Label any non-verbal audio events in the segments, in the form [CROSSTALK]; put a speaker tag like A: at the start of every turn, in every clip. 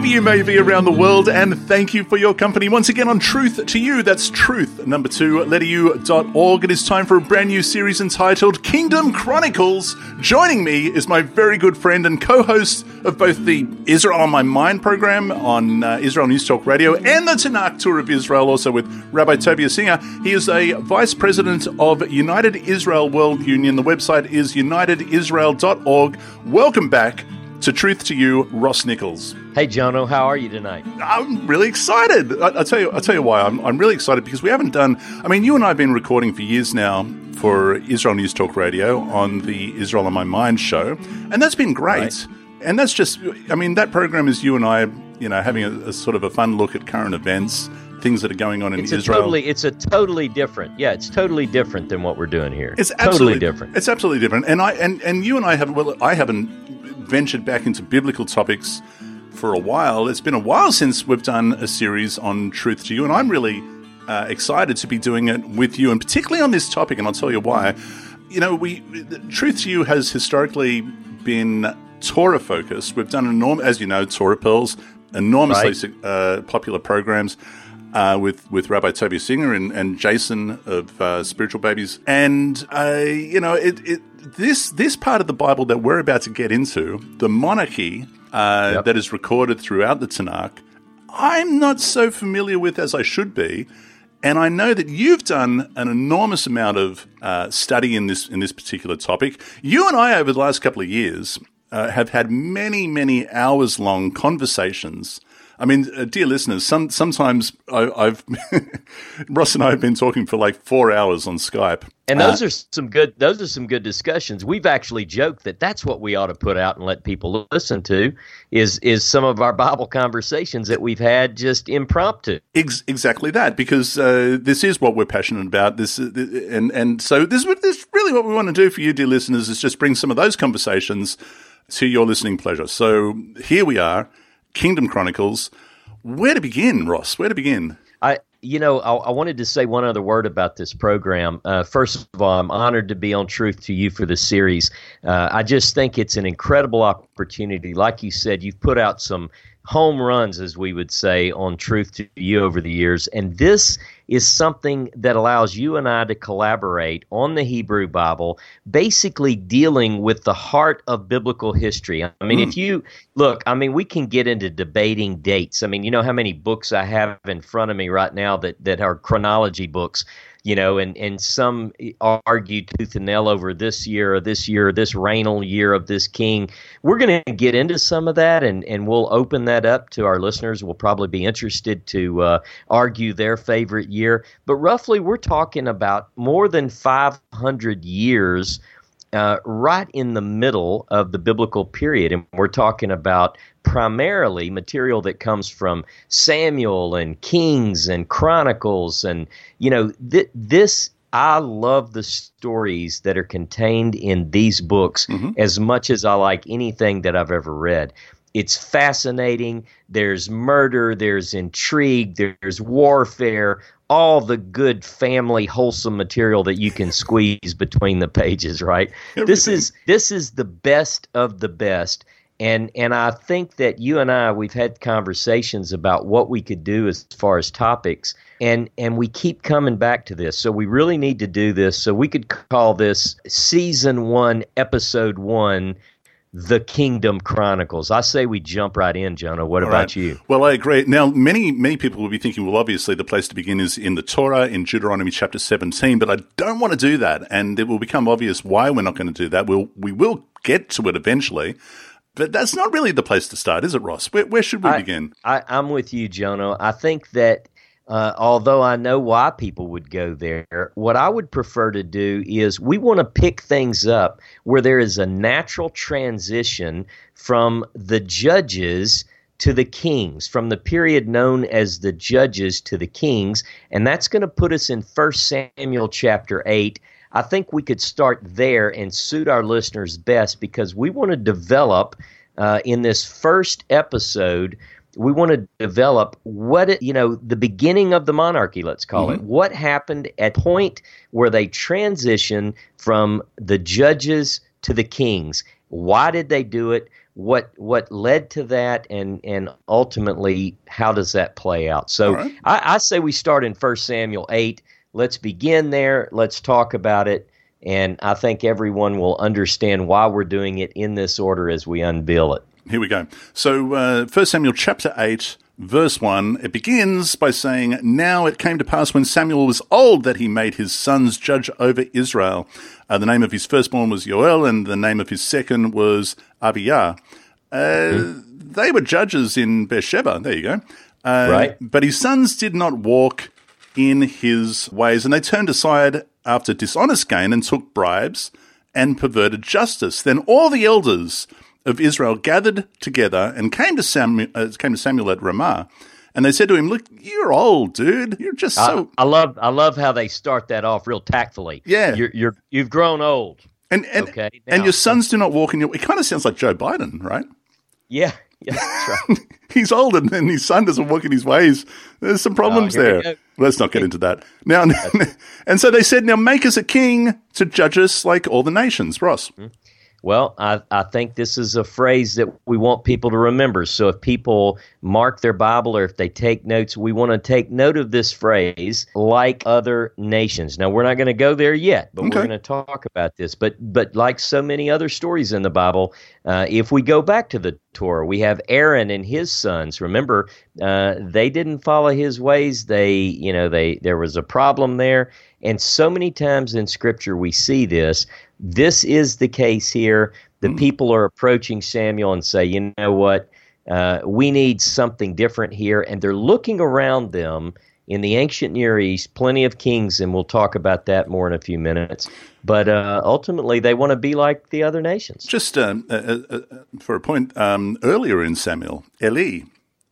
A: wherever you may be around the world, and thank you for your company once again on Truth to You. That's truth, number two, letteru.org. It is time for a brand new series entitled Kingdom Chronicles. Joining me is my very good friend and co host of both the Israel on My Mind program on uh, Israel News Talk Radio and the Tanakh Tour of Israel, also with Rabbi Tovia Singer. He is a vice president of United Israel World Union. The website is unitedisrael.org. Welcome back to Truth to You, Ross Nichols.
B: Hey, Jono, how are you tonight?
A: I'm really excited. I, will tell you. I'll tell you why. I'm, I'm really excited because we haven't done. I mean, you and I have been recording for years now for Israel News Talk Radio on the Israel on My Mind show, and that's been great. Right. And that's just. I mean, that program is you and I, you know, having a, a sort of a fun look at current events things that are going on in
B: it's
A: Israel.
B: Totally, it's a totally different. Yeah, it's totally different than what we're doing here.
A: It's
B: absolutely
A: totally
B: different.
A: It's absolutely different. And I and, and you and I have well, I haven't ventured back into biblical topics for a while. It's been a while since we've done a series on truth to you, and I'm really uh, excited to be doing it with you, and particularly on this topic. And I'll tell you why. You know, we truth to you has historically been Torah focused. We've done enormous, as you know, Torah Pearls, enormously right. uh, popular programs. Uh, with with Rabbi Tovia Singer and, and Jason of uh, Spiritual Babies, and uh, you know it, it this this part of the Bible that we're about to get into, the monarchy uh, yep. that is recorded throughout the Tanakh, I'm not so familiar with as I should be. And I know that you've done an enormous amount of uh, study in this in this particular topic. You and I, over the last couple of years, uh, have had many, many hours long conversations I mean, uh, dear listeners, some sometimes I, have [LAUGHS] Ross and I have been talking for like four hours on Skype,
B: and those uh, are some good. Those are some good discussions. We've actually joked that that's what we ought to put out and let people listen to is is some of our Bible conversations that we've had just impromptu.
A: Ex- exactly that, because uh, this is what we're passionate about. This uh, and and so this, this is really what we want to do for you, dear listeners, is just bring some of those conversations to your listening pleasure. So here we are Kingdom Chronicles. Where to begin, Ross? Where to begin?
B: I, you know, I, I wanted to say one other word about this program. Uh, first of all, I'm honored to be on Truth to You for this series. Uh, I just think it's an incredible opportunity. Like you said, you've put out some home runs, as we would say, on Truth to You over the years. And this is something that allows you and I to collaborate on the Hebrew Bible, basically dealing with the heart of biblical history. I mean, mm. if you look, I mean, we can get into debating dates. I mean, you know how many books I have in front of me right now that, that are chronology books you know, and, and some argue tooth and nail over this year or this year, or this reigning year of this king. We're going to get into some of that, and, and we'll open that up to our listeners. We'll probably be interested to uh, argue their favorite year. But roughly, we're talking about more than 500 years uh, right in the middle of the biblical period. And we're talking about primarily material that comes from Samuel and Kings and Chronicles. And, you know, th- this. I love the stories that are contained in these books mm-hmm. as much as I like anything that I've ever read it's fascinating. There's murder, there's intrigue, there's warfare, all the good family wholesome material that you can squeeze between the pages, right? Everything. This is this is the best of the best. And and I think that you and I we've had conversations about what we could do as far as topics and and we keep coming back to this. So we really need to do this. So we could call this season 1 episode 1 the Kingdom Chronicles. I say we jump right in, Jono. What All about right. you?
A: Well, I agree. Now, many many people will be thinking, well, obviously the place to begin is in the Torah in Deuteronomy chapter seventeen, but I don't want to do that, and it will become obvious why we're not going to do that. We'll we will get to it eventually. But that's not really the place to start, is it, Ross? Where, where should we
B: I,
A: begin?
B: I, I'm with you, Jono. I think that uh, although I know why people would go there, what I would prefer to do is we want to pick things up where there is a natural transition from the judges to the kings, from the period known as the judges to the kings, and that's going to put us in 1 Samuel chapter 8. I think we could start there and suit our listeners best because we want to develop uh, in this first episode we want to develop what it, you know the beginning of the monarchy let's call mm-hmm. it what happened at point where they transition from the judges to the kings Why did they do it? What what led to that, and and ultimately, how does that play out? So
A: right.
B: I, I say we start in First Samuel eight. Let's begin there. Let's talk about it. And I think everyone will understand why we're doing it in this order as we unveil it.
A: Here we go. So, uh, 1 Samuel chapter 8, verse 1, it begins by saying, Now it came to pass when Samuel was old that he made his sons judge over Israel. Uh, the name of his firstborn was Yoel, and the name of his second was Abijah. Uh, mm. They were judges in Beersheba. There you go.
B: Uh, right.
A: But his sons did not walk in his ways, and they turned aside after dishonest gain and took bribes and perverted justice. Then all the elders of Israel gathered together and came to Samuel, uh, came to Samuel at Ramah, and they said to him, "Look, you're old, dude. You're just so."
B: I, I love, I love how they start that off real tactfully.
A: Yeah,
B: you're, you're you've grown old.
A: And and okay, now, and your sons do not walk in your. It kind of sounds like Joe Biden, right?
B: Yeah, [LAUGHS] yeah, that's right. [LAUGHS]
A: He's old, and, and his son doesn't walk in his ways. There's some problems oh, there. Let's not get into that now. [LAUGHS] and so they said, "Now make us a king to judge us like all the nations." Ross. Mm-hmm.
B: Well, I, I think this is a phrase that we want people to remember. So if people mark their Bible or if they take notes, we want to take note of this phrase, like other nations. Now, we're not going to go there yet, but okay. we're going to talk about this. But, but like so many other stories in the Bible, uh, if we go back to the Torah, we have Aaron and his sons. Remember, uh, they didn't follow his ways. They, you know, they there was a problem there. And so many times in Scripture we see this. This is the case here. The mm. people are approaching Samuel and say, you know what? Uh, we need something different here. And they're looking around them in the ancient Near East, plenty of kings, and we'll talk about that more in a few minutes. But uh, ultimately, they want to be like the other nations.
A: Just um, uh, uh, uh, for a point, um, earlier in Samuel, Eli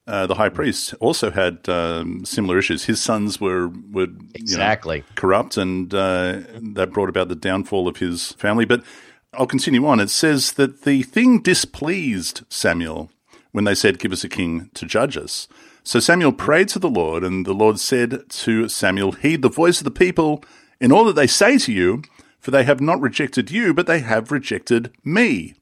A: uh, the high priest also had um, similar issues. His sons were were
B: exactly
A: know, corrupt, and uh, that brought about the downfall of his family. But I'll continue on. It says that the thing displeased Samuel when they said, "Give us a king to judge us." So Samuel prayed to the Lord, and the Lord said to Samuel, "Heed the voice of the people in all that they say to you, for they have not rejected you, but they have rejected me."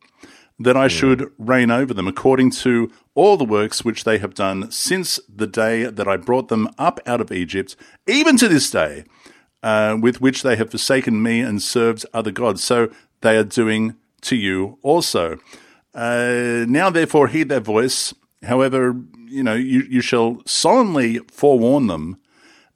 A: That I should reign over them according to all the works which they have done since the day that I brought them up out of Egypt, even to this day, uh, with which they have forsaken me and served other gods. So they are doing to you also. Uh, now, therefore, heed their voice. However, you know, you, you shall solemnly forewarn them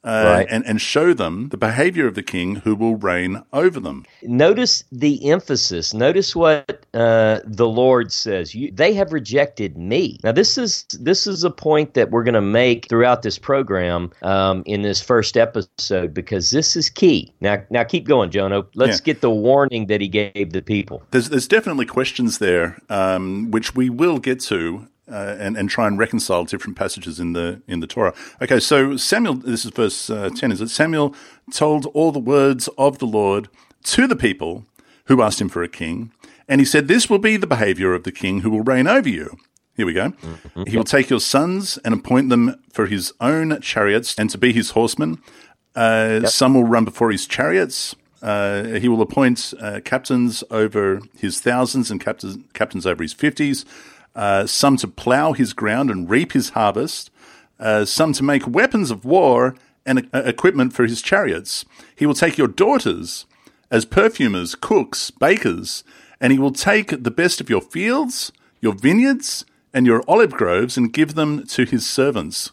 A: uh, right. and, and show them the behavior of the king who will reign over them.
B: Notice the emphasis. Notice what uh, the Lord says. You, they have rejected me. Now, this is this is a point that we're going to make throughout this program um, in this first episode because this is key. Now, now keep going, Jono. Let's yeah. get the warning that he gave the people.
A: There's there's definitely questions there, um, which we will get to uh, and, and try and reconcile different passages in the in the Torah. Okay, so Samuel, this is verse uh, ten. Is it Samuel told all the words of the Lord to the people who asked him for a king, and he said, "This will be the behavior of the king who will reign over you." Here we go. Mm-hmm. He will take your sons and appoint them for his own chariots and to be his horsemen. Uh, yep. Some will run before his chariots. Uh, he will appoint uh, captains over his thousands and captains, captains over his fifties uh, some to plough his ground and reap his harvest, uh, some to make weapons of war and uh, equipment for his chariots. He will take your daughters as perfumers, cooks, bakers, and he will take the best of your fields, your vineyards, and your olive groves and give them to his servants.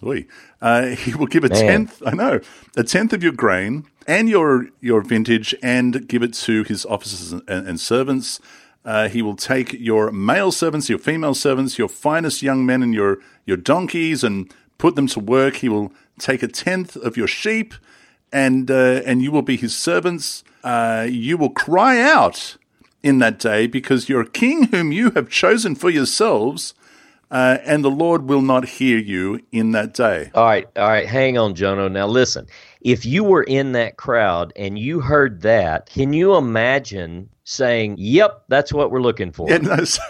A: Uh, [LAUGHS] he will give a Man. tenth, I know, a tenth of your grain and your your vintage and give it to his officers and, and servants. Uh, he will take your male servants, your female servants, your finest young men, and your, your donkeys and put them to work. He will take a tenth of your sheep, and, uh, and you will be his servants. Uh, you will cry out in that day because your king, whom you have chosen for yourselves, uh, and the Lord will not hear you in that day.
B: All right, all right, hang on, Jono. Now listen, if you were in that crowd and you heard that, can you imagine saying, "Yep, that's what we're looking for."
A: Yeah, no, [LAUGHS] so,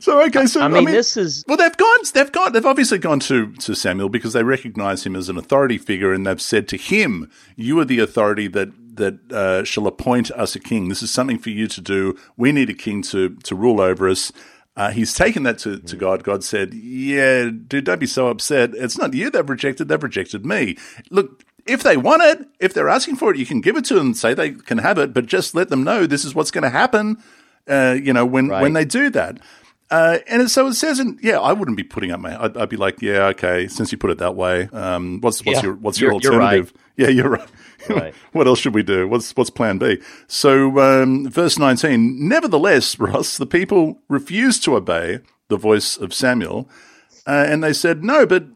A: so okay, so
B: I mean, I mean, this is
A: well, they've gone, they've gone, they've obviously gone to to Samuel because they recognize him as an authority figure, and they've said to him, "You are the authority that that uh, shall appoint us a king. This is something for you to do. We need a king to to rule over us. Uh, he's taken that to, to God. God said, Yeah, dude, don't be so upset. It's not you they've rejected, they've rejected me. Look, if they want it, if they're asking for it, you can give it to them, and say they can have it, but just let them know this is what's going to happen, uh, you know, when,
B: Right.
A: when they do that. Uh, and so it says, and yeah, I wouldn't be putting up my. I'd, I'd be like, yeah, okay, since you put it that way, um, what's what's
B: Yeah,
A: your what's your
B: you're- you're right.
A: alternative? [LAUGHS] Yeah, you're right.
B: Right. [LAUGHS]
A: what else should we do? What's what's Plan B? So, um, verse nineteen. Nevertheless, [LAUGHS] Ross, the people refused to obey the voice of Samuel, uh, and they said, "No, but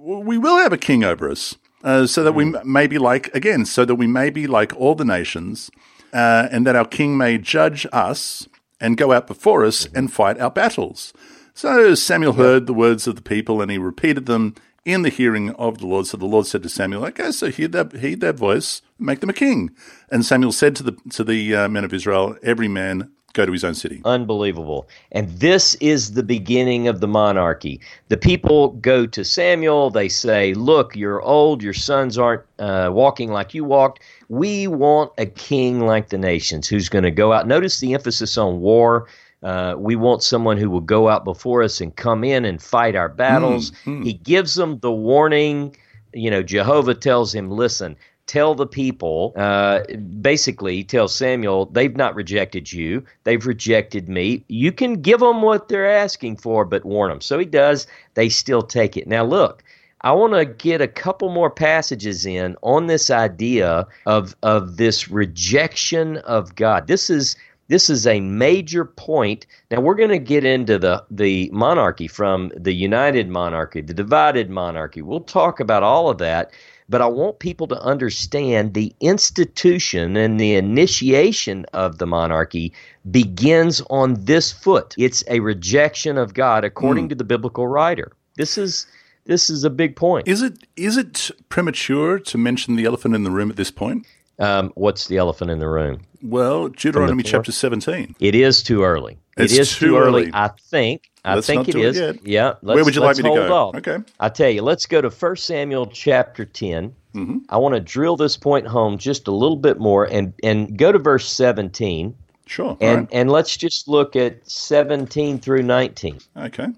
A: we will have a king over us, uh, so that we
B: Hmm.
A: may be like again, so that we may be like all the nations, uh, and that our king may judge us and go out before us
B: Hmm.
A: and fight our battles." So Samuel heard the words of the people, and he repeated them in the hearing of the Lord. So the Lord said to Samuel, "Okay, so heed that, heed that voice, make them a king." And Samuel said to the to the uh, men of Israel, "Every man go to his own city."
B: Unbelievable. And this is the beginning of the monarchy. The people go to Samuel. They say, Look, you're old. Your sons aren't uh, walking like you walked. We want a king like the nations who's going to go out. Notice the emphasis on war. Uh, we want someone who will go out before us and come in and fight our battles. He gives them the warning. You know, Jehovah tells him, Listen, tell the people, uh, basically, tell Samuel, they've not rejected you, they've rejected me. You can give them what they're asking for, but warn them. So he does. They still take it. Now, look. I want to get a couple more passages in on this idea of of this rejection of God. This is this is a major point. Now we're going to get into the the monarchy from the united monarchy, the divided monarchy. We'll talk about all of that, but I want people to understand the institution and the initiation of the monarchy begins on this foot. It's a rejection of God according hmm. to the biblical writer. This is this is a big point.
A: Is it is it premature to mention the elephant in the room at this point?
B: Um, what's the elephant in the room?
A: Well, Deuteronomy chapter seventeen.
B: It is too early.
A: It's
B: it is
A: too
B: too early.
A: early.
B: I think. I
A: Let's
B: think it is. Yeah. Let's,
A: Where would you like me to go?
B: off.
A: Okay.
B: I tell you, let's go to 1 Samuel chapter 10.
A: Mm-hmm.
B: I want to drill this point home just a little bit more and, and go to verse 17.
A: Sure.
B: And,
A: right.
B: and let's just look at 17 through 19.
A: Okay.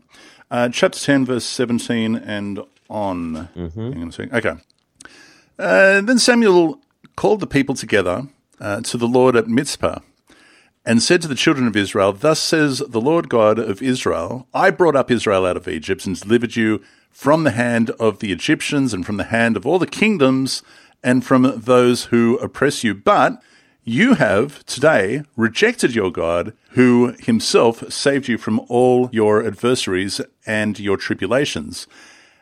A: Uh, chapter 10, verse 17 and on.
B: Mm-hmm.
A: Hang on a second. Okay. Uh, then Samuel called the people together uh, to the Lord at Mizpah and said to the children of Israel, Thus says the Lord God of Israel, I brought up Israel out of Egypt and delivered you from the hand of the Egyptians and from the hand of all the kingdoms and from those who oppress you. But you have today rejected your God, who himself saved you from all your adversaries and your tribulations.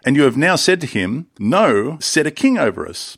A: And you have now said to him, No, set a king over us.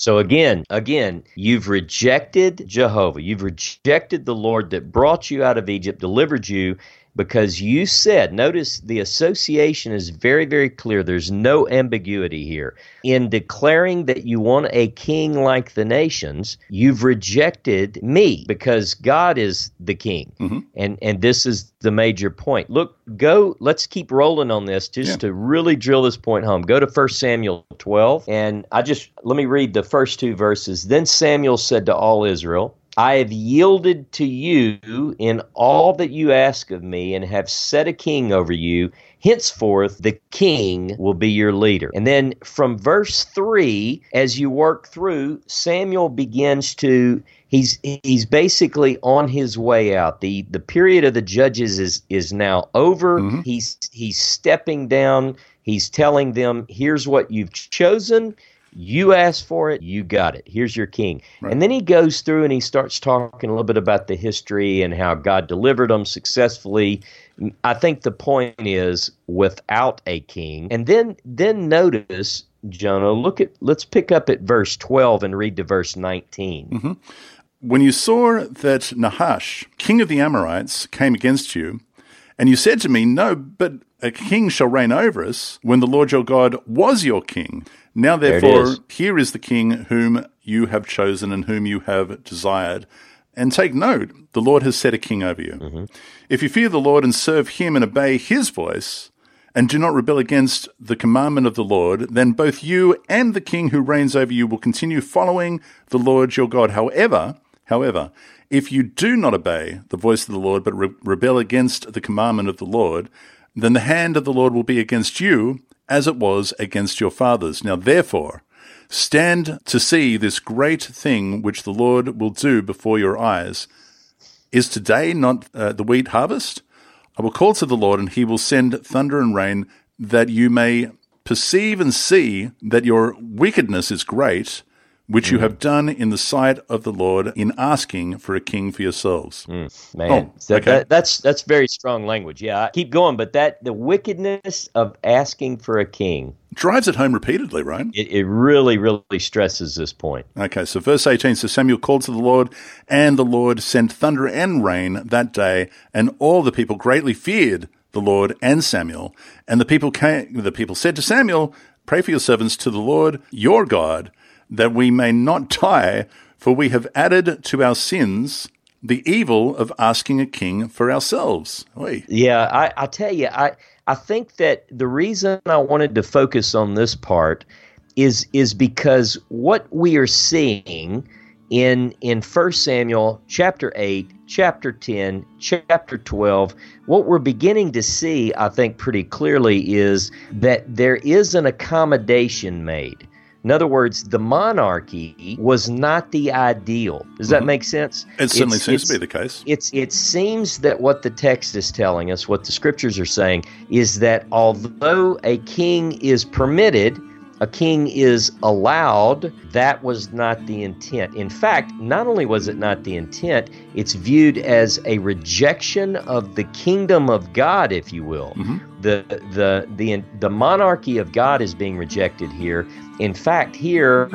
B: So again, again, you've rejected Jehovah. You've rejected the Lord that brought you out of Egypt, delivered you, because you said, notice the association is very, very clear. There's no ambiguity here. In declaring that you want a king like the nations, you've rejected me because God is the king. Mm-hmm. And and this is the major point. Look, go, let's keep rolling on this just
A: Yeah.
B: to really drill this point home. Go to 1 Samuel 12, and I just let me read the first two verses. Then Samuel said to all Israel, I have yielded to you in all that you ask of me, and have set a king over you. Henceforth, the king will be your leader. And then from verse 3, as you work through, Samuel begins to he's he's basically on his way out. The the period of the judges is is now over. Mm-hmm. He's he's stepping down. He's telling them, here's what you've chosen. You asked for it, you got it. Here's your king. And then he goes through and he starts talking a little bit about the history and how God delivered them successfully. I think the point is without a king. And then then notice, Jono, look at let's pick up at verse 12 and read to verse 19. Mm-hmm.
A: When you saw that Nahash, king of the Amorites, came against you, and you said to me, No, but a king shall reign over us, when the Lord your God was your king. Now, therefore,
B: is.
A: here is the king whom you have chosen and whom you have desired. And take note, the Lord has set a king over you. Mm-hmm. If you fear the Lord and serve him and obey his voice, and do not rebel against the commandment of the Lord, then both you and the king who reigns over you will continue following the Lord your God. However, however, if you do not obey the voice of the Lord, but re- rebel against the commandment of the Lord, then the hand of the Lord will be against you as it was against your fathers. Now therefore, stand to see this great thing which the Lord will do before your eyes. Is today not uh, the wheat harvest? I will call to the Lord, and he will send thunder and rain, that you may perceive and see that your wickedness is great, which mm. you have done in the sight of the Lord in asking for a king for yourselves.
B: Mm, man, oh, that, okay. that, that's that's very strong language. Yeah, I keep going, but that the wickedness of asking for a king
A: drives it home repeatedly, right?
B: It, it, really, really stresses this point.
A: Okay, so verse 18 So Samuel called to the Lord, and the Lord sent thunder and rain that day, and all the people greatly feared the Lord and Samuel. And the people came, the people said to Samuel, Pray for your servants to the Lord your God, that we may not die, for we have added to our sins the evil of asking a king for ourselves. Oy.
B: Yeah, I, I tell you, I I think that the reason I wanted to focus on this part is is because what we are seeing in in 1 Samuel chapter 8, chapter 10, chapter 12, what we're beginning to see, I think pretty clearly is that there is an accommodation made. In other words, the monarchy was not the ideal. Does that mm-hmm. make sense?
A: It certainly it's, seems it's, to be the case.
B: It's it seems that what the text is telling us, what the scriptures are saying, is that although a king is permitted, a king is allowed, that was not the intent. In fact, not only was it not the intent, it's viewed as a rejection of the kingdom of God, if you will. Mm-hmm. The, the, the, the monarchy of God is being rejected here. In fact, here,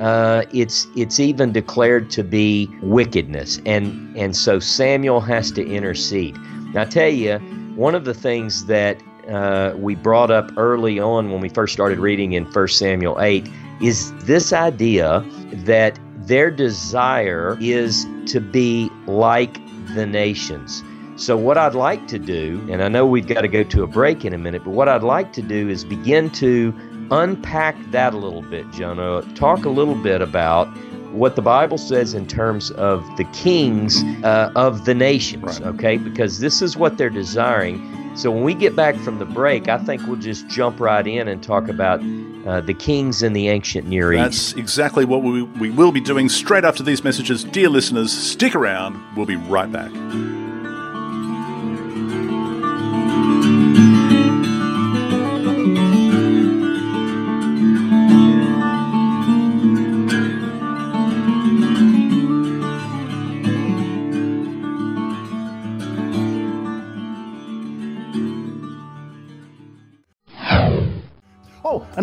B: uh, it's it's even declared to be wickedness, and and so Samuel has to intercede. Now, I tell you, one of the things that uh, we brought up early on when we first started reading in 1 Samuel 8 is this idea that their desire is to be like the nations. So, what I'd like to do, and I know we've got to go to a break in a minute, but what I'd like to do is begin to unpack that a little bit, Jono. Talk a little bit about what the Bible says in terms of the kings uh, of the nations, right. okay? Because this is what they're desiring. So when we get back from the break, I think we'll just jump right in and talk about uh, the kings in the ancient Near East.
A: That's exactly what we, we will be doing straight after these messages. Dear listeners, stick around. We'll be right back.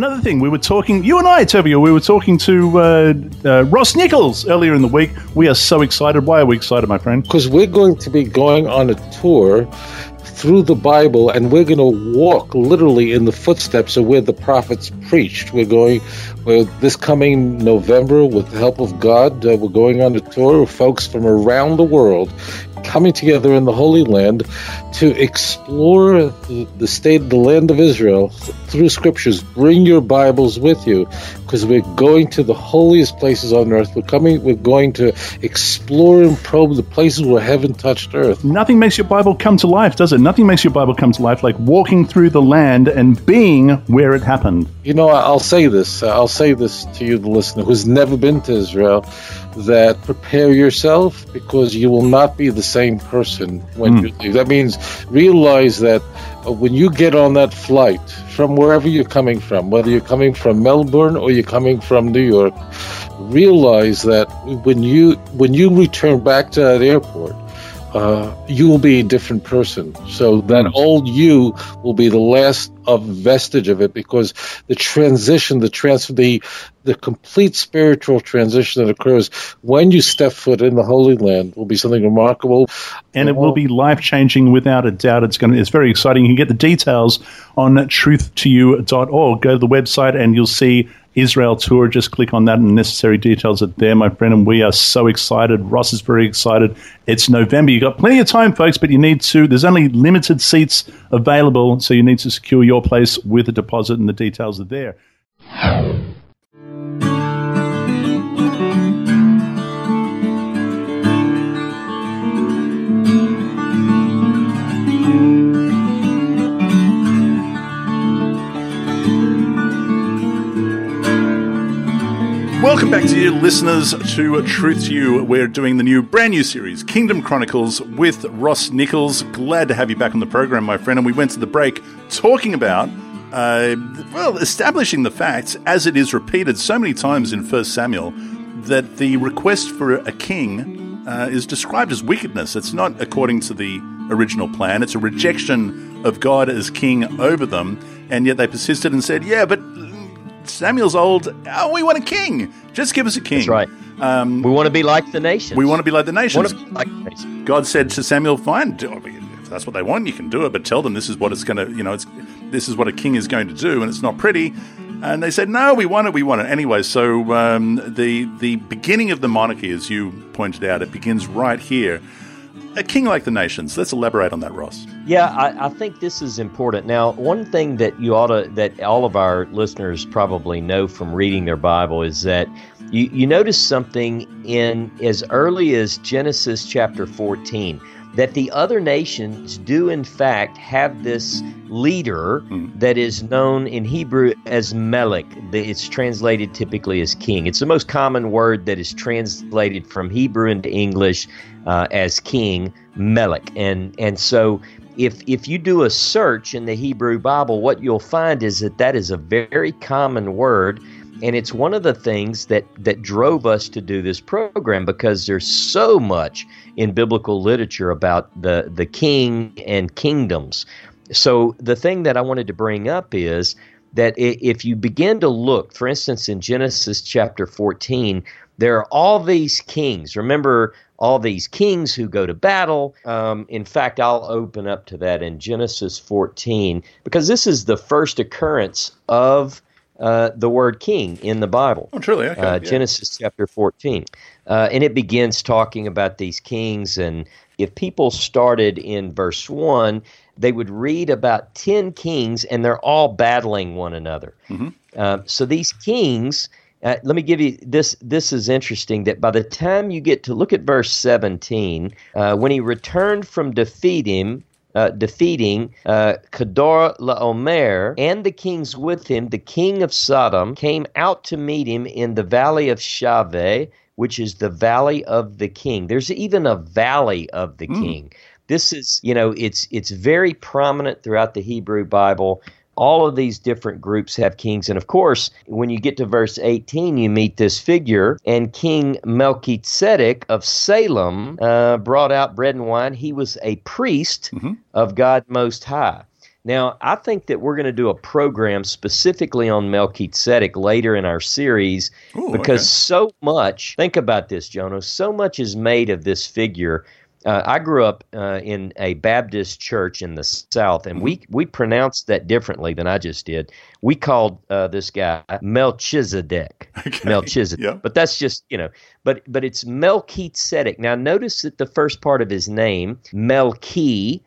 A: Another thing, we were talking, you and I, Tovia, we were talking to uh, uh, Ross Nichols earlier in the week. We are so excited. Why are we excited, my friend?
C: Because we're going to be going on a tour through the Bible and we're going to walk literally in the footsteps of where the prophets preached. We're going, we're, this coming November, with the help of God, uh, we're going on a tour with folks from around the world coming together in the Holy Land to explore the, state, the land of Israel through scriptures. Bring your Bibles with you because we're going to the holiest places on earth. We're coming, we're going to explore and probe the places where heaven touched earth.
A: Nothing makes your Bible come to life, does it? Nothing makes your Bible come to life like walking through the land and being where it happened.
C: You know, I'll say this. Uh, I'll say this to you, the listener who's never been to Israel that prepare yourself because you will not be the same person when mm. you leave. That means realize that uh, when you get on that flight from wherever you're coming from, whether you're coming from Melbourne or you're coming from New York, realize that when you when you return back to that airport, uh, you will be a different person. So that hmm. old you will be the last of vestige of it because the transition, the transfer, the the complete spiritual transition that occurs when you step foot in the Holy Land will be something remarkable,
A: and it will be life changing without a doubt. It's going to, it's very exciting. You can get the details on truth2you.org. Go to the website and you'll see Israel tour. Just click on that, and necessary details are there, my friend. And we are so excited. Ross is very excited. It's November. You've got plenty of time, folks, but you need to. There's only limited seats available, so you need to secure your your place with a deposit, and the details are there. Welcome back to you, listeners, to Truth to You. We're doing the new, brand new series, Kingdom Chronicles, with Ross Nichols. Glad to have you back on the program, my friend. And we went to the break talking about, uh, well, establishing the facts, as it is repeated so many times in 1 Samuel, that the request for a king uh, is described as wickedness. It's not according to the original plan, it's a rejection of God as king over them. And yet they persisted and said, yeah, but Samuel's old. Oh, we want a king. Just give us a king.
B: That's right. Um, we want to be like the nations.
A: We want to be like the nations.
B: Like the nations.
A: God said to Samuel, "Fine, if that's what they want, you can do it. But tell them this is what it's going to. You know, it's this is what a king is going to do, and it's not pretty." And they said, "No, we want it. We want it anyway." So um, the the beginning of the monarchy, as you pointed out, it begins right here a king like the nations. Let's elaborate on that, Ross.
B: Yeah, I, I, think this is important. Now, one thing that you ought to, that all of our listeners probably know from reading their Bible is that you, you notice something in as early as Genesis chapter 14 that the other nations do in fact have this leader mm. that is known in Hebrew as Melech. It's translated typically as king. It's the most common word that is translated from Hebrew into English uh, as king, Melech. And and so if if you do a search in the Hebrew Bible, what you'll find is that that is a very common word and it's one of the things that that drove us to do this program because there's so much in biblical literature about the the king and kingdoms. So the thing that I wanted to bring up is that if you begin to look, for instance, in Genesis chapter 14, there are all these kings. Remember all these kings who go to battle. Um, in fact, I'll open up to that in Genesis 14 because this is the first occurrence of uh, the word king in the Bible.
A: Oh, truly? Okay. Uh,
B: yeah. Genesis chapter 14. Uh, and it begins talking about these kings. And if people started in verse 1, they would read about 10 kings and they're all battling one another. Mm-hmm. Uh, so these kings. Uh, let me give you this. This is interesting that by the time you get to look at verse 17, uh, when he returned from defeating uh, defeating uh, Chedorlaomer and the kings with him, the king of Sodom, came out to meet him in the valley of Shaveh, which is the valley of the king. There's even a valley of the mm. king. This is, you know, it's it's very prominent throughout the Hebrew Bible all of these different groups have kings. And of course, when you get to verse 18, you meet this figure, and King Melchizedek of Salem uh, brought out bread and wine. He was a priest mm-hmm. of God Most High. Now, I think that we're going to do a program specifically on Melchizedek later in our series Ooh, because okay. so much, think about this, Jono, so much is made of this figure uh, I grew up uh, in a Baptist church in the South, and we we pronounced that differently than I just did. We called uh, this guy Melchizedek, okay. Melchizedek. Yeah. But that's just you know, but but it's Melchizedek. Now notice that the first part of his name, Melchi,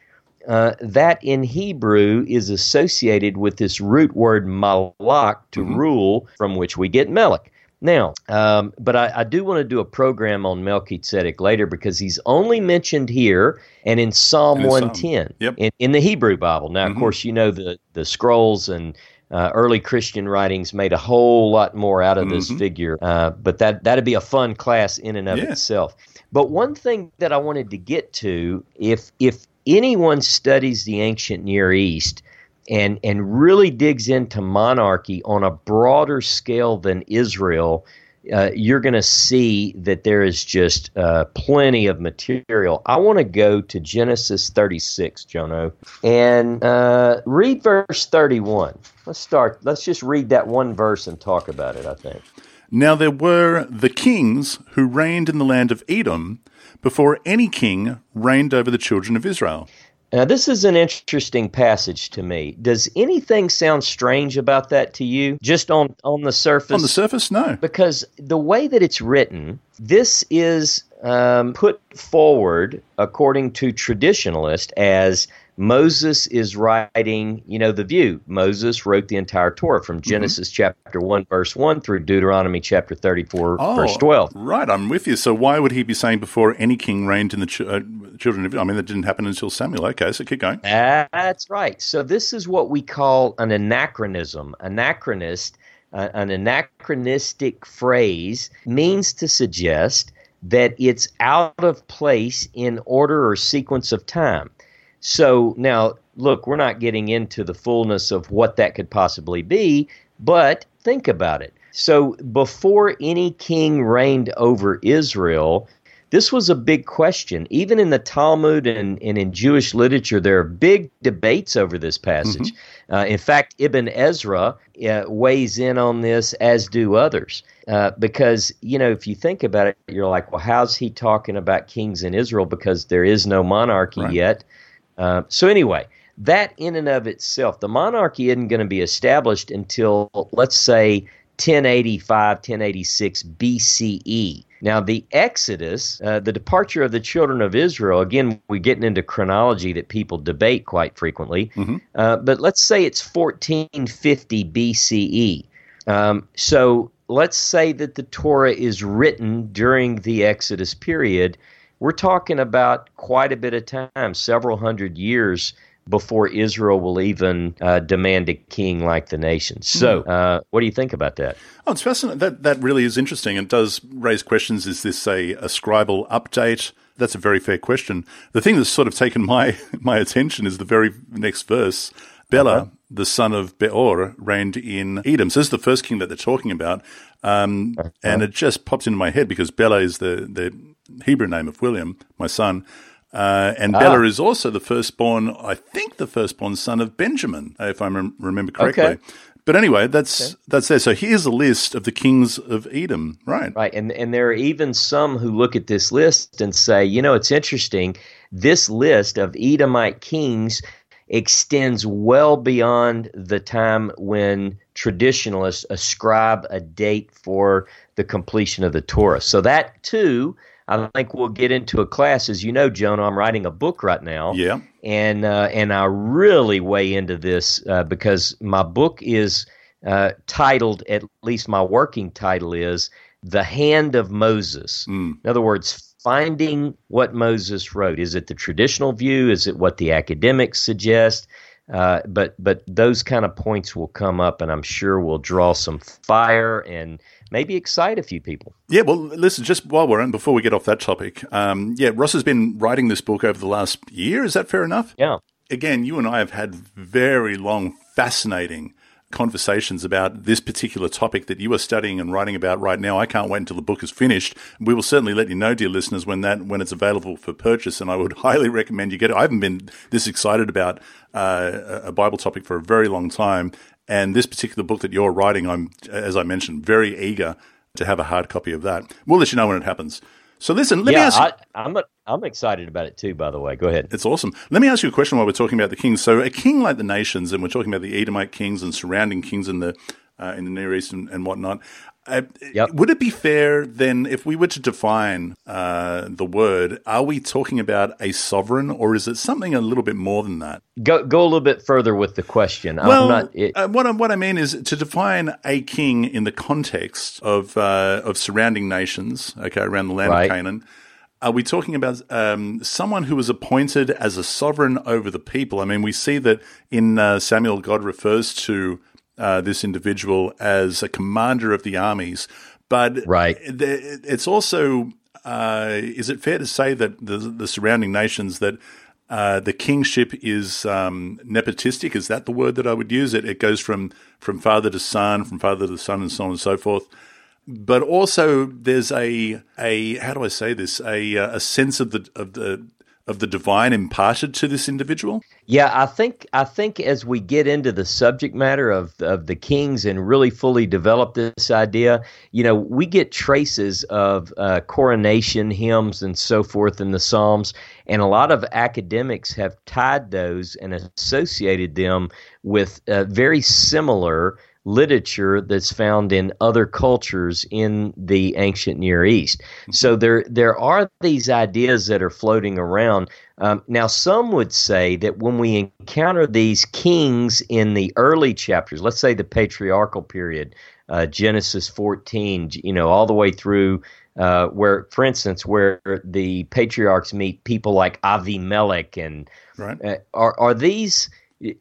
B: uh, that in Hebrew is associated with this root word malak to mm-hmm. rule, from which we get Melech. Now, um, but I, I do want to do a program on Melchizedek later because he's only mentioned here and in Psalm and 110
A: yep.
B: in, in, the Hebrew Bible. Now, mm-hmm. of course, you know the, the scrolls and uh, early Christian writings made a whole lot more out of mm-hmm. this figure, uh, but that, that'd be a fun class in and of yeah. itself. But one thing that I wanted to get to, if, if anyone studies the ancient Near East, and and really digs into monarchy on a broader scale than Israel, uh, you're going to see that there is just uh, plenty of material. I want to go to Genesis 36, Jono, and uh, read verse 31. Let's start. Let's just read that one verse and talk about it. I think.
A: Now there were the kings who reigned in the land of Edom before any king reigned over the children of Israel.
B: Now, this is an interesting passage to me. Does anything sound strange about that to you? Just on, on the surface?
A: On the surface, no.
B: Because the way that it's written, this is um, put forward, according to traditionalists, as Moses is writing, you know, the view. Moses wrote the entire Torah from mm-hmm. Genesis mm-hmm. chapter 1, verse 1 through Deuteronomy chapter 34, oh, verse 12.
A: Right, I'm with you. So why would he be saying before any king reigned in the ch- uh, children of I mean, that didn't happen until Samuel. Okay, so keep going.
B: That's right. So this is what we call an anachronism. Anachronist, uh, an anachronistic phrase means to suggest that it's out of place in order or sequence of time. So now, look, we're not getting into the fullness of what that could possibly be, but think about it. So before any king reigned over Israel, this was a big question. Even in the Talmud and, and in Jewish literature, there are big debates over this passage. Mm-hmm. Uh, in fact, Ibn Ezra uh, weighs in on this, as do others. Uh, because, you know, if you think about it, you're like, well, how's he talking about kings in Israel? Because there is no monarchy right. yet. Uh, so, anyway, that in and of itself, the monarchy isn't going to be established until, let's say, 1085, 1086 BCE. Now, the Exodus, uh, the departure of the children of Israel, again, we're getting into chronology that people debate quite frequently, mm-hmm. uh, but let's say it's 1450 BCE. Um, so let's say that the Torah is written during the Exodus period. We're talking about quite a bit of time, several hundred years before Israel will even uh, demand a king like the nations. So, hmm. uh, what do you think about that?
A: Oh, it's fascinating. That that really is interesting and does raise questions. Is this a, a scribal update? That's a very fair question. The thing that's sort of taken my [LAUGHS] my attention is the very next verse. Bela, uh-huh. the son of Beor, reigned in Edom. So this is the first king that they're talking about, um, uh-huh. and it just pops into my head because Bela is the the Hebrew name of William, my son. Uh, and ah. Bela is also the firstborn, I think, the firstborn son of Benjamin, if I rem- remember correctly. Okay. But anyway, that's okay. that's there. So here's a list of the kings of Edom, right?
B: Right, and and there are even some who look at this list and say, you know, it's interesting. This list of Edomite kings extends well beyond the time when traditionalists ascribe a date for the completion of the Torah. So that too I think we'll get into a class. As you know, Jono, I'm writing a book right now.
A: Yeah.
B: And uh, and I really weigh into this uh, because my book is uh, titled, at least my working title is, "The Hand of Moses." Mm. In other words, finding what Moses wrote. Is it the traditional view? Is it what the academics suggest? Uh, but but those kind of points will come up, and I'm sure we'll draw some fire and maybe excite a few people.
A: Yeah, well, listen, just while we're on, before we get off that topic, um, yeah, Ross has been writing this book over the last year. Is that fair enough?
B: Yeah.
A: Again, you and I have had very long, fascinating conversations about this particular topic that you are studying and writing about right now. I can't wait until the book is finished. We will certainly let you know, dear listeners, when that when it's available for purchase. And I would [LAUGHS] highly recommend you get it. I haven't been this excited about uh, a Bible topic for a very long time, and this particular book that you're writing, I'm, as I mentioned, very eager to have a hard copy of that. We'll let you know when it happens. So listen, let
B: yeah,
A: me ask.
B: I, I'm a, I'm excited about it too. By the way, go ahead.
A: It's awesome. Let me ask you a question while we're talking about the kings. So a king like the nations, and we're talking about the Edomite kings and surrounding kings in the uh, in the Near East and, and whatnot. Uh, yep. Would it be fair then, if we were to define uh, the word, are we talking about a sovereign, or is it something a little bit more than that?
B: Go go a little bit further with the question.
A: Well, not, it, uh, what I, what I mean is to define a king in the context of uh, of surrounding nations, okay, around the land right. of Canaan. Are we talking about um, someone who was appointed as a sovereign over the people? I mean, we see that in uh, Samuel, God refers to uh, this individual as a commander of the armies. But
B: right.
A: it's also, uh, is it fair to say that the, the surrounding nations that uh, the kingship is um, nepotistic? Is that the word that I would use? It, it goes from, from father to son, from father to son, and so on and so forth. But also, there's a a how do I say this? A uh, a sense of the of the of the divine imparted to this individual?
B: Yeah, I think I think as we get into the subject matter of of the kings and really fully develop this idea, you know, we get traces of uh, coronation hymns and so forth in the Psalms, and a lot of academics have tied those and associated them with uh, very similar literature that's found in other cultures in the ancient Near East. So there there are these ideas that are floating around. Um, now, some would say that when we encounter these kings in the early chapters, let's say the patriarchal period, uh, Genesis 14, you know, all the way through uh, where, for instance, where the patriarchs meet people like Avimelech and
A: Right.
B: uh, are are these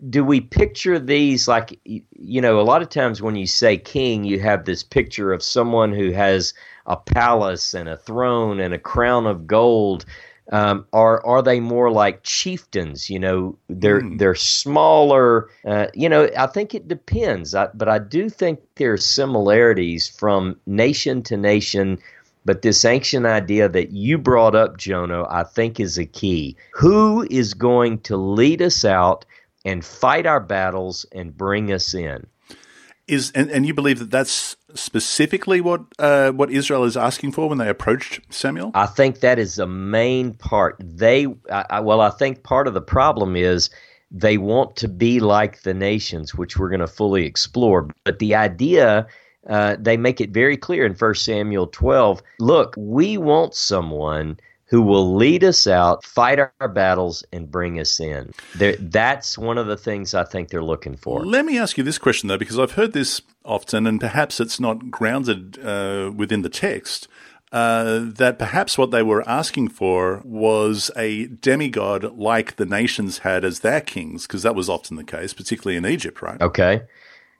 B: do we picture these like you know a lot of times when you say king you have this picture of someone who has a palace and a throne and a crown of gold um, are are they more like chieftains you know they're
A: Hmm.
B: they're smaller uh, you know i think it depends I, but i do think there are similarities from nation to nation but this ancient idea that you brought up, Jono, I think is a key. Who is going to lead us out and fight our battles and bring us in?
A: Is and, and you believe that that's specifically what uh, what Israel is asking for when they approached Samuel?
B: I think that is the main part. They, I, I, well, I think part of the problem is they want to be like the nations, which we're going to fully explore. But the idea, uh, they make it very clear in 1 Samuel 12 look, we want someone who will lead us out, fight our battles, and bring us in. They're, that's one of the things I think they're looking for.
A: Let me ask you this question though, because I've heard this often, and perhaps it's not grounded uh, within the text. Uh, that perhaps what they were asking for was a demigod like the nations had as their kings, because that was often the case, particularly in Egypt, right?
B: Okay.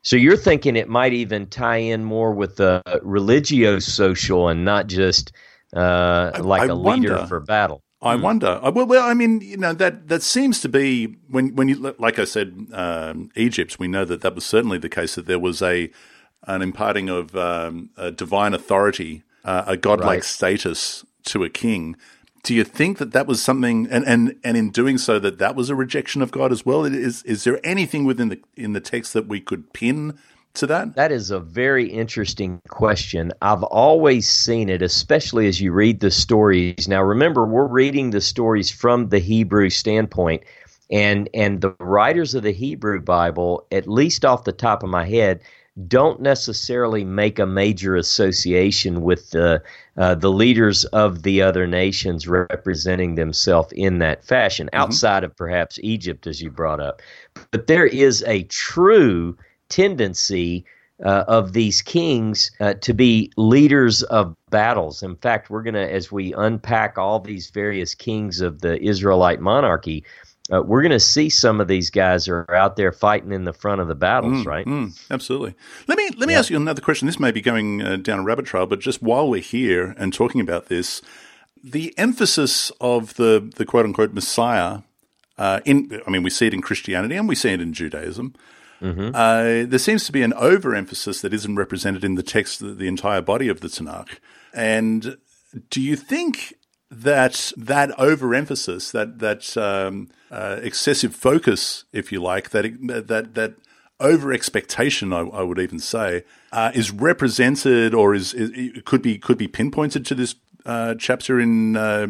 B: So you're thinking it might even tie in more with the religio-social and not just uh, like
A: I
B: a leader
A: wonder.
B: for battle.
A: I wonder. I- Well, well, I mean, you know, that that seems to be when when you like I said, um, Egypt. We know that that was certainly the case. That there was a an imparting of um, a divine authority, uh, a godlike
B: Right.
A: status to a king. Do you think that that was something, and, and, and in doing so, that that was a rejection of God as well? Is is there anything within the in the text that we could pin to that?
B: That is a very interesting question. I've always seen it, especially as you read the stories. Now, remember, we're reading the stories from the Hebrew standpoint, and and the writers of the Hebrew Bible, at least off the top of my head, don't necessarily make a major association with the uh, the leaders of the other nations representing themselves in that fashion, outside of perhaps Egypt, as you brought up. But there is a true tendency uh, of these kings uh, to be leaders of battles. In fact, we're going to, as we unpack all these various kings of the Israelite monarchy, uh, we're going to see some of these guys are out there fighting in the front of the battles, right?
A: Mm, absolutely. Let me let me ask you another question. This may be going uh, down a rabbit trail, but just while we're here and talking about this, the emphasis of the the quote unquote Messiah uh, in I mean we see it in Christianity and we see it in Judaism. Uh, there seems to be an overemphasis that isn't represented in the text, the, the entire body of the Tanakh. And do you think that that overemphasis, that that um, uh, excessive focus, if you like, that that that over expectation, I, I would even say, uh, is represented or is, is could be could be pinpointed to this uh, chapter in uh,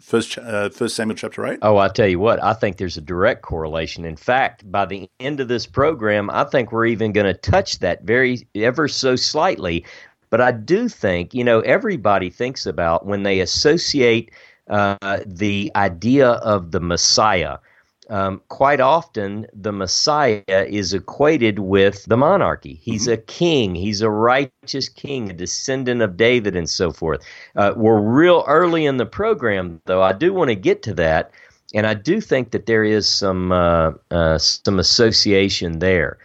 A: first uh, First Samuel chapter eight.
B: Oh, I tell you what, I think there's a direct correlation. In fact, by the end of this program, I think we're even going to touch that very ever so slightly. But I do think, you know, everybody thinks about when they associate uh, the idea of the Messiah. Um, quite often, the Messiah is equated with the monarchy. He's a king. He's a righteous king, a descendant of David, and so forth. Uh, we're real early in the program, though. I do want to get to that, and I do think that there is some uh, uh, some association there.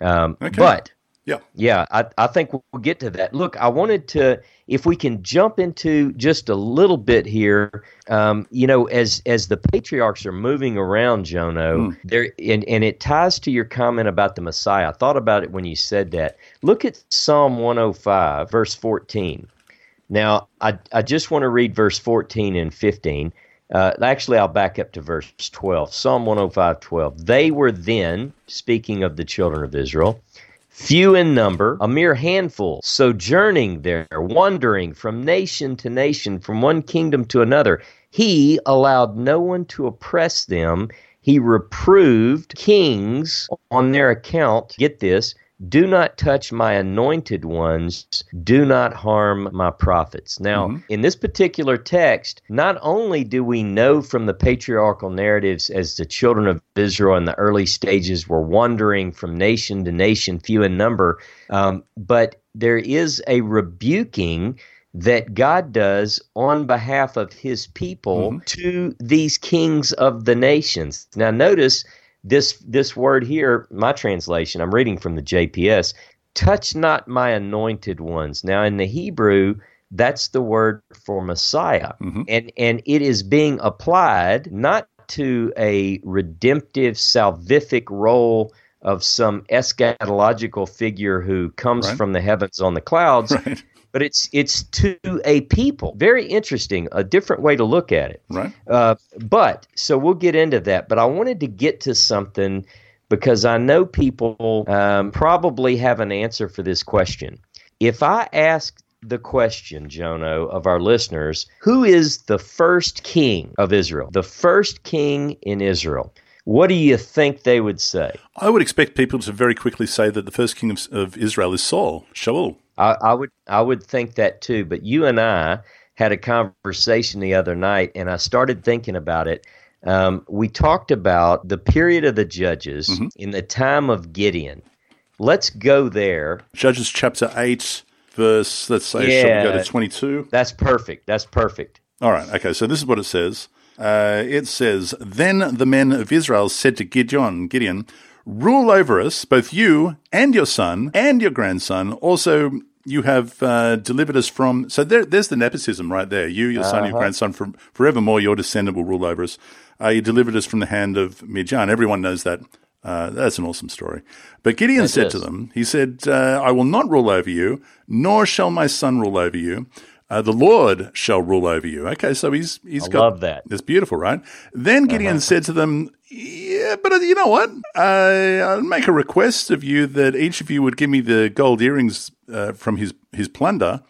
B: Um,
A: Okay.
B: But
A: Yeah.
B: yeah, I, I think we'll get to that. Look, I wanted to, if we can jump into just a little bit here, um, you know, as as the patriarchs are moving around, Jono, there, and and it ties to your comment about the Messiah. I thought about it when you said that. Look at Psalm 105, verse 14. Now, I I just want to read verse 14 and 15. Uh, actually, I'll back up to verse 12. Psalm 105, 12. They were then, speaking of the children of Israel, few in number, a mere handful, sojourning there, wandering from nation to nation, from one kingdom to another. He allowed no one to oppress them. He reproved kings on their account. Get this Do not touch my anointed ones. Do not harm my prophets. Now, mm-hmm. in this particular text, not only do we know from the patriarchal narratives as the children of Israel in the early stages were wandering from nation to nation, few in number, um, but there is a rebuking that God does on behalf of his people mm-hmm. to these kings of the nations. Now notice this this word here, my translation, I'm reading from the JPS, touch not my anointed ones. Now in the Hebrew, that's the word for Messiah. Mm-hmm. And and it is being applied not to a redemptive salvific role of some eschatological figure who comes right. from the heavens on the clouds. [LAUGHS] Right but it's it's to a people. Very interesting, a different way to look at it.
A: Right. Uh,
B: but so we'll get into that. But I wanted to get to something because I know people um, probably have an answer for this question. If I ask the question, Jono, of our listeners, who is the first king of Israel? The first king in Israel. What do you think they would say?
A: I would expect people to very quickly say that the first king of, of Israel is Saul, Shaul.
B: I, I would I would think that too. But you and I had a conversation the other night, and I started thinking about it. Um, we talked about the period of the judges mm-hmm. in the time of Gideon. Let's go there.
A: Judges chapter 8, verse, let's say, yeah, shall we go to 22?
B: That's perfect. That's perfect.
A: All right. Okay. So this is what it says. Uh, it says, Then the men of Israel said to Gideon, Gideon, rule over us, both you and your son and your grandson. Also, you have uh, delivered us from. So there, there's the nepotism right there. You, your son, uh-huh. your grandson, from forevermore, your descendant will rule over us. Uh, you delivered us from the hand of Midian. Everyone knows that. Uh, that's an awesome story. But Gideon that said is. to them, he said, uh, I will not rule over you, nor shall my son rule over you. Uh, the Lord shall rule over you. Okay, so he's he's
B: I
A: got
B: love that.
A: It's beautiful, right? Then Gideon uh-huh. said to them, "Yeah, but uh, you know what? I, I'll make a request of you that each of you would give me the gold earrings uh, from his his plunder."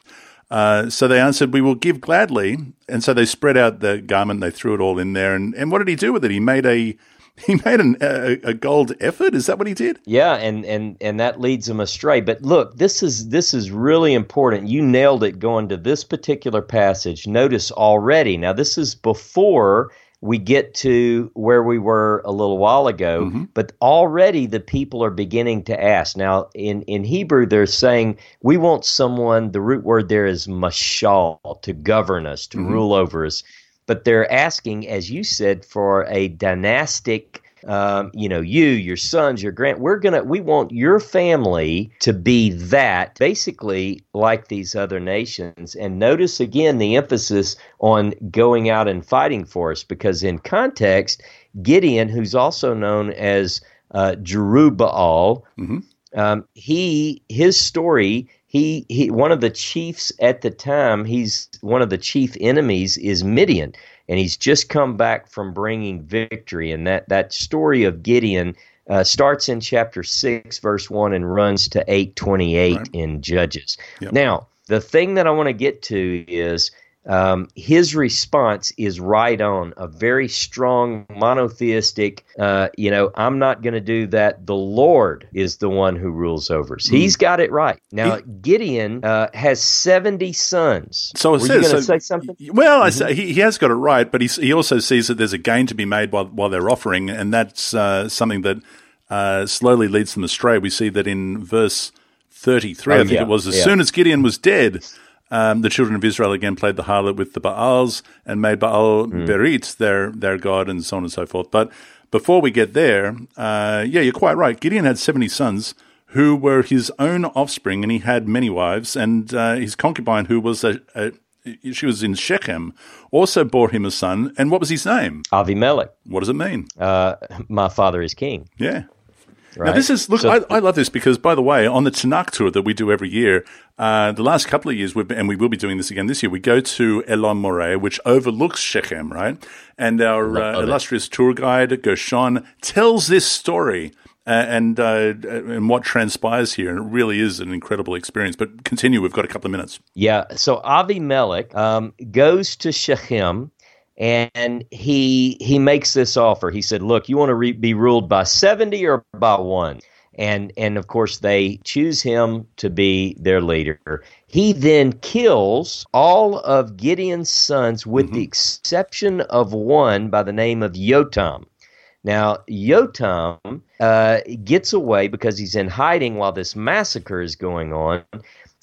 A: Uh, so they answered, "We will give gladly." And so they spread out the garment, they threw it all in there, and and what did he do with it? He made a [LAUGHS] he made an, a, a, gold ephod. Is that what he did?
B: Yeah, and and and that leads him astray. But look, this is this is really important. You nailed it going to this particular passage. Notice already. Now this is before we get to where we were a little while ago, mm-hmm. but already the people are beginning to ask. Now, in, in Hebrew, they're saying, We want someone, the root word there is mashal, to govern us, to mm-hmm. rule over us but they're asking, as you said, for a dynastic. Um, you know, you, your sons, your grand, we're gonna, we want your family to be that, basically like these other nations. And notice again the emphasis on going out and fighting for us, because in context, Gideon, who's also known as uh, Jerubbaal, mm-hmm. um, he his story he, he one of the chiefs at the time he's one of the chief enemies is midian and he's just come back from bringing victory and that, that story of gideon uh, starts in chapter 6 verse 1 and runs to 828 right. in judges yep. now the thing that i want to get to is um, his response is right on a very strong monotheistic uh, you know i'm not going to do that. The lord is the one who rules over us. Mm. he's got it right. Now he, gideon uh, has 70 sons.
A: So
B: Were you
A: so,
B: say something?
A: well mm-hmm. I say, he, he has got it right but he also sees that there's a gain to be made while, while they're offering and that's uh, something that uh, slowly leads them astray. We see that in verse 33 oh, i think yeah, it was as yeah. soon as gideon was dead um, the children of Israel again played the harlot with the Baals and made Baal mm. Berit their their god, and so on and so forth. But before we get there, uh, yeah, you're quite right. Gideon had seventy sons who were his own offspring, and he had many wives. And uh, his concubine, who was a, a she was in Shechem, also bore him a son. And what was his name?
B: Avimelech.
A: What does it mean?
B: Uh, my father is king.
A: Yeah. Right? Now, this is look. So, I, I, love this because, by the way, on the Tanakh tour that we do every year, uh, the last couple of years, and we will be doing this again this year. We go to Elon Moreh, which overlooks Shechem, right? And our uh, illustrious tour guide Gershon tells this story uh, and uh, and what transpires here, and it really is an incredible experience. But continue. We've got a couple of minutes.
B: Yeah. So Avimelech um, goes to Shechem and he he makes this offer. He said, "Look, you want to re- be ruled by seventy or by one?" And and of course they choose him to be their leader. He then kills all of Gideon's sons, with mm-hmm. the exception of one by the name of Yotam. Now, Yotam uh, gets away because he's in hiding while this massacre is going on.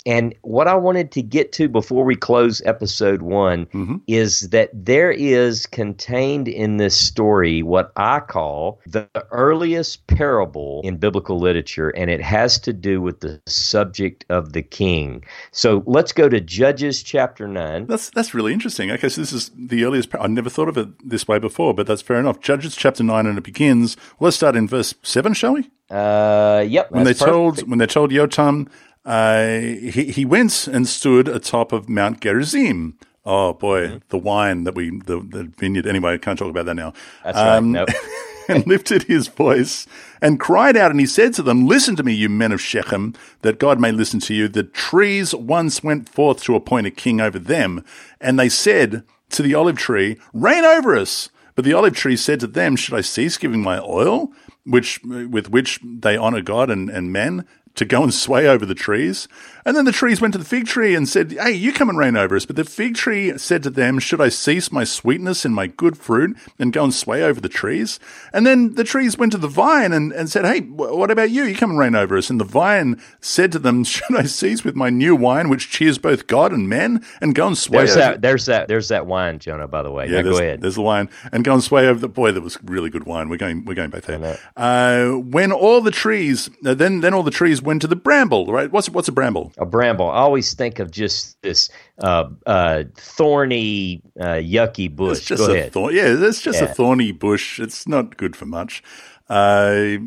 B: And what I wanted to get to before we close episode one mm-hmm. is that there is contained in this story what I call the earliest parable in biblical literature, and it has to do with the subject of the king. So let's go to Judges chapter nine.
A: That's that's really interesting. Okay, so this is the earliest. I never thought of it this way before, but that's fair enough. Judges chapter nine, and it begins. Let's start in verse seven, shall we?
B: Uh, yep.
A: When they perfect. told when they told Yotam uh, he, he went and stood atop of Mount Gerizim. Oh boy, mm-hmm. the wine that we the, the vineyard. Anyway, I can't talk about that now.
B: That's um, right. Nope. [LAUGHS]
A: and lifted his voice and cried out, and he said to them, "Listen to me, you men of Shechem, that God may listen to you. The trees once went forth to appoint a king over them, and they said to the olive tree, Reign over us." But the olive tree said to them, Should I cease giving my oil, which with which they honor God and, and men? To go and sway over the trees. And then the trees went to the fig tree and said, Hey, you come and reign over us. But the fig tree said to them, Should I cease my sweetness and my good fruit and go and sway over the trees? And then the trees went to the vine and, and said, Hey, what about you? You come and reign over us. And the vine said to them, [LAUGHS] Should I cease with my new wine, which cheers both God and men, and go and sway
B: there's over that, There's that, there's that wine, Jono, by the way. Yeah,
A: now,
B: go ahead.
A: There's the wine. And go and sway over the, boy, that was really good wine. We're going, we're going back there. Uh, when all the trees, uh, then, then all the trees went to the bramble, right? What's, what's a bramble?
B: A bramble I always think of just this uh, uh, thorny, uh, yucky bush.
A: It's just Go a. Thorn, yeah, it's just yeah. a thorny bush. It's not good for much. Uh,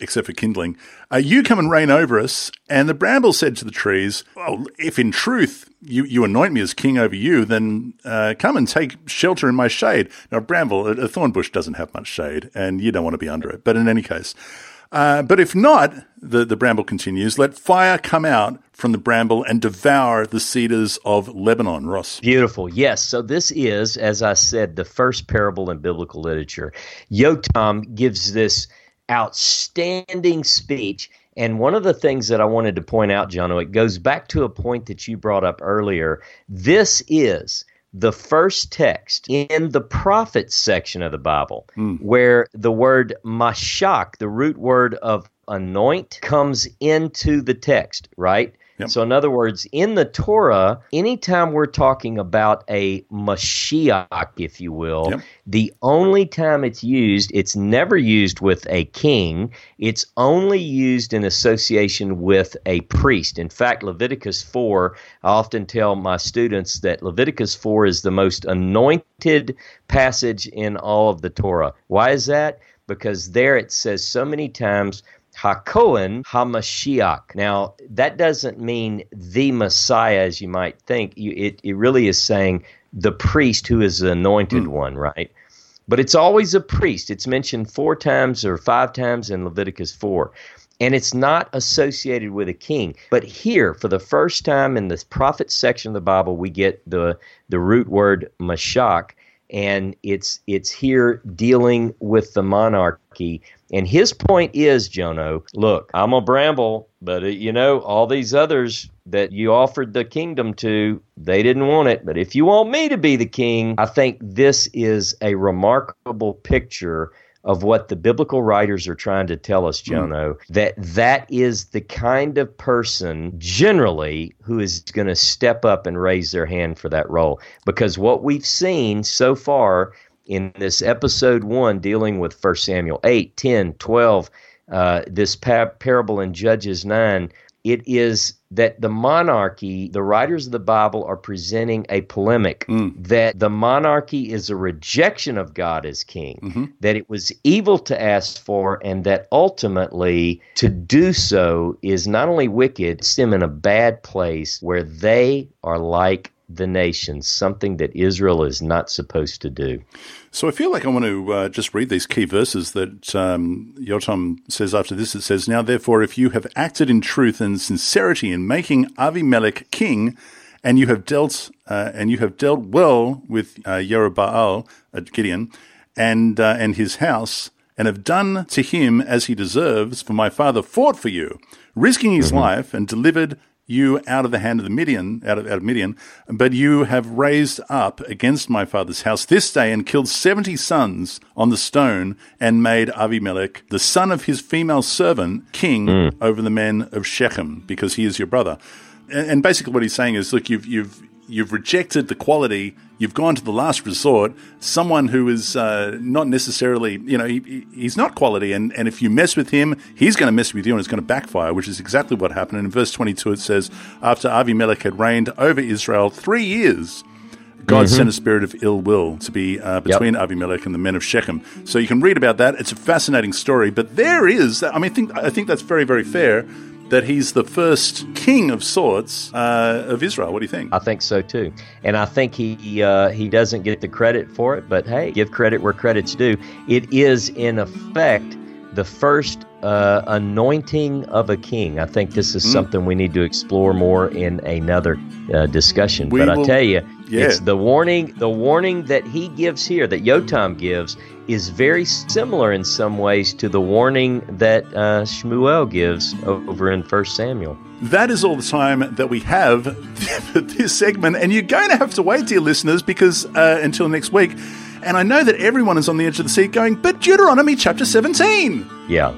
A: except for kindling. Uh, you come and reign over us. And the bramble said to the trees, Well, if in truth you, you anoint me as king over you, then uh, come and take shelter in my shade. Now, bramble, a, a thorn bush doesn't have much shade, and you don't want to be under it. But in any case, uh, but if not, the, the bramble continues, let fire come out from the bramble and devour the cedars of Lebanon. Ross.
B: Beautiful. Yes. So this is, as I said, the first parable in biblical literature. Yotam gives this outstanding speech. And one of the things that I wanted to point out, Jono, it goes back to a point that you brought up earlier. This is the first text in the prophets section of the Bible mm. where the word mashach, the root word of anoint, comes into the text, right? Yep. So, in other words, in the Torah, anytime we're talking about a Mashiach, if you will, yep. the only time it's used, it's never used with a king. It's only used in association with a priest. In fact, Leviticus 4, I often tell my students that Leviticus 4 is the most anointed passage in all of the Torah. Why is that? Because there it says so many times, HaKohen HaMashiach. Now, that doesn't mean the Messiah as you might think. You, it, it really is saying the priest who is the anointed mm. one, right? But it's always a priest. It's mentioned four times or five times in Leviticus 4. And it's not associated with a king. But here, for the first time in the prophet section of the Bible, we get the, the root word Mashach, and it's it's here dealing with the monarchy and his point is, Jono, look, I'm a bramble, but uh, you know, all these others that you offered the kingdom to, they didn't want it. But if you want me to be the king, I think this is a remarkable picture of what the biblical writers are trying to tell us, hmm. Jono, mm. that that is the kind of person generally who is going to step up and raise their hand for that role. Because what we've seen so far in this episode one dealing with 1 Samuel 8, 10, 12, uh, this par- parable in Judges 9, it is that the monarchy, the writers of the Bible are presenting a polemic mm. that the monarchy is a rejection of God as king, mm-hmm. that it was evil to ask for, and that ultimately to do so is not only wicked, it's them in a bad place where they are like the nations, something that Israel is not supposed to do.
A: So I feel like I want to uh, just read these key verses that um, Yotam says after this. It says, Now therefore, if you have acted in truth and sincerity in making Avimelech king, and you have dealt uh, and you have dealt well with uh, Jerubbaal, uh, Gideon, and uh, and his house, and have done to him as he deserves, for my father fought for you, risking his
B: Mm-hmm.
A: life, and delivered you out of the hand of the Midian, out of, out of Midian, but you have raised up against my father's house this day and killed seventy sons on the stone and made Avimelech, the son of his female servant, king
B: Mm.
A: over the men of Shechem, because he is your brother. And, and basically, what he's saying is, look, you've you've you've rejected the quality. You've gone to the last resort. Someone who is uh, not necessarily, you know, he, he- he's not quality. And, and if you mess with him, he's going to mess with you and it's going to backfire, which is exactly what happened. And in verse 22, it says, After Avimelech had reigned over Israel three years, God sent a spirit of ill will to be uh, between Avimelech and the men of Shechem. So you can read about that. It's a fascinating story. But there is, I mean, I think, I think that's very, very fair that he's the first king of sorts uh, of Israel. What do you think?
B: I think so too, and I think he uh, he doesn't get the credit for it. But hey, give credit where credit's due. It is in effect the first uh, anointing of a king. I think this is something we need to explore more in another uh, discussion.
A: We
B: but I tell you,
A: yeah.
B: it's the warning. The warning that he gives here, that Yotam gives, is very similar in some ways to the warning that uh, Shmuel gives over in First Samuel.
A: That is all the time that we have for [LAUGHS] this segment, and you're going to have to wait, dear listeners, because uh, until next week. And I know that everyone is on the edge of the seat going, but Deuteronomy chapter 17.
B: Yeah,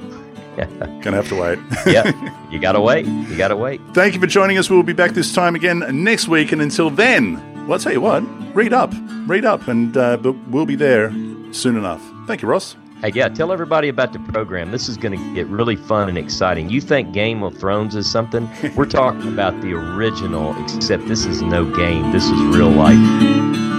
B: [LAUGHS]
A: Gonna have to wait. [LAUGHS]
B: yeah. you gotta wait. You gotta wait.
A: Thank you for joining us. We'll be back this time again next week. And until then, well, I'll tell you what, read up, read up, and uh, but we'll be there soon enough. Thank you, Ross.
B: Hey, yeah, tell everybody about the program. This is going to get really fun and exciting. You think Game of Thrones is something? [LAUGHS] We're talking about the original, except this is no game. This is real life.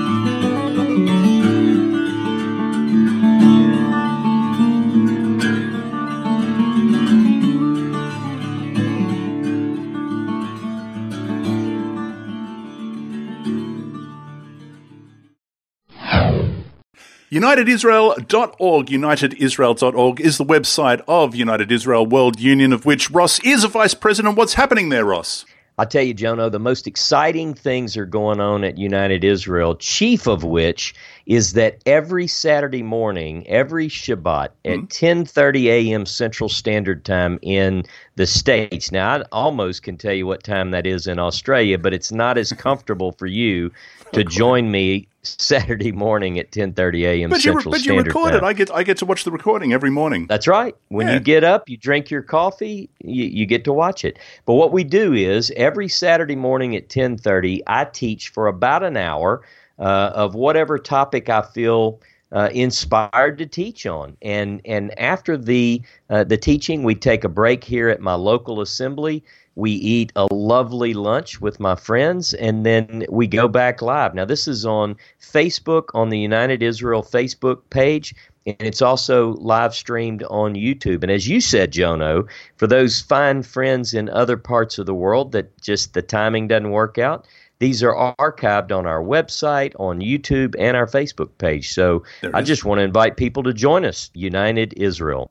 A: UnitedIsrael.org. UnitedIsrael.org is the website of United Israel World Union, of which Ross is a vice president. What's happening there, Ross?
B: I tell you, Jono, the most exciting things are going on at United Israel, chief of which is that every Saturday morning, every Shabbat at hmm? 10:30 a.m. Central Standard Time in the States. Now, I almost can tell you what time that is in Australia, but it's not as comfortable for you to join me Saturday morning at 10:30 a.m.
A: But you,
B: Central
A: but you
B: Standard
A: record
B: Time.
A: it. I get I get to watch the recording every morning.
B: That's right. When
A: Yeah.
B: you get up, you drink your coffee, you, you get to watch it. But what we do is every Saturday morning at 10:30, I teach for about an hour uh, of whatever topic I feel uh, inspired to teach on. And and after the uh, the teaching, we take a break here at my local assembly. We eat a lovely lunch with my friends, and then we go back live. Now, this is on Facebook on the United Israel Facebook page, and it's also live streamed on YouTube. And as you said, Jono, for those fine friends in other parts of the world that just the timing doesn't work out, these are archived on our website, on YouTube, and our Facebook page. So I just want to invite people to join us, United Israel.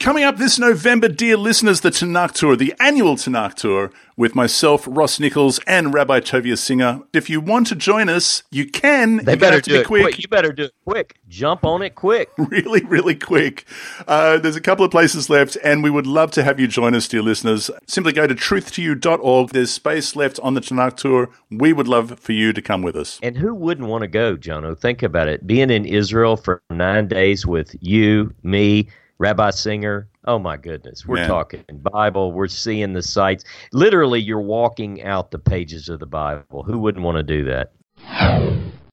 A: Coming up this November, dear listeners, the Tanakh Tour, the annual Tanakh Tour, with myself, Ross Nichols, and Rabbi Tovia Singer. If you want to join us, you can.
B: They
A: You're
B: better do
A: be
B: it quick. You better do it quick. Jump on it quick. [LAUGHS]
A: really, really quick. Uh, there's a couple of places left, and we would love to have you join us, dear listeners. Simply go to truth2u.org. There's space left on the Tanakh Tour. We would love for you to come with us.
B: And who wouldn't want to go, Jono? Think about it. Being in Israel for nine days with you, me, Rabbi Singer. Oh my goodness. We're
A: Man.
B: talking Bible. We're seeing the sights. Literally, you're walking out the pages of the Bible. Who wouldn't want to do that?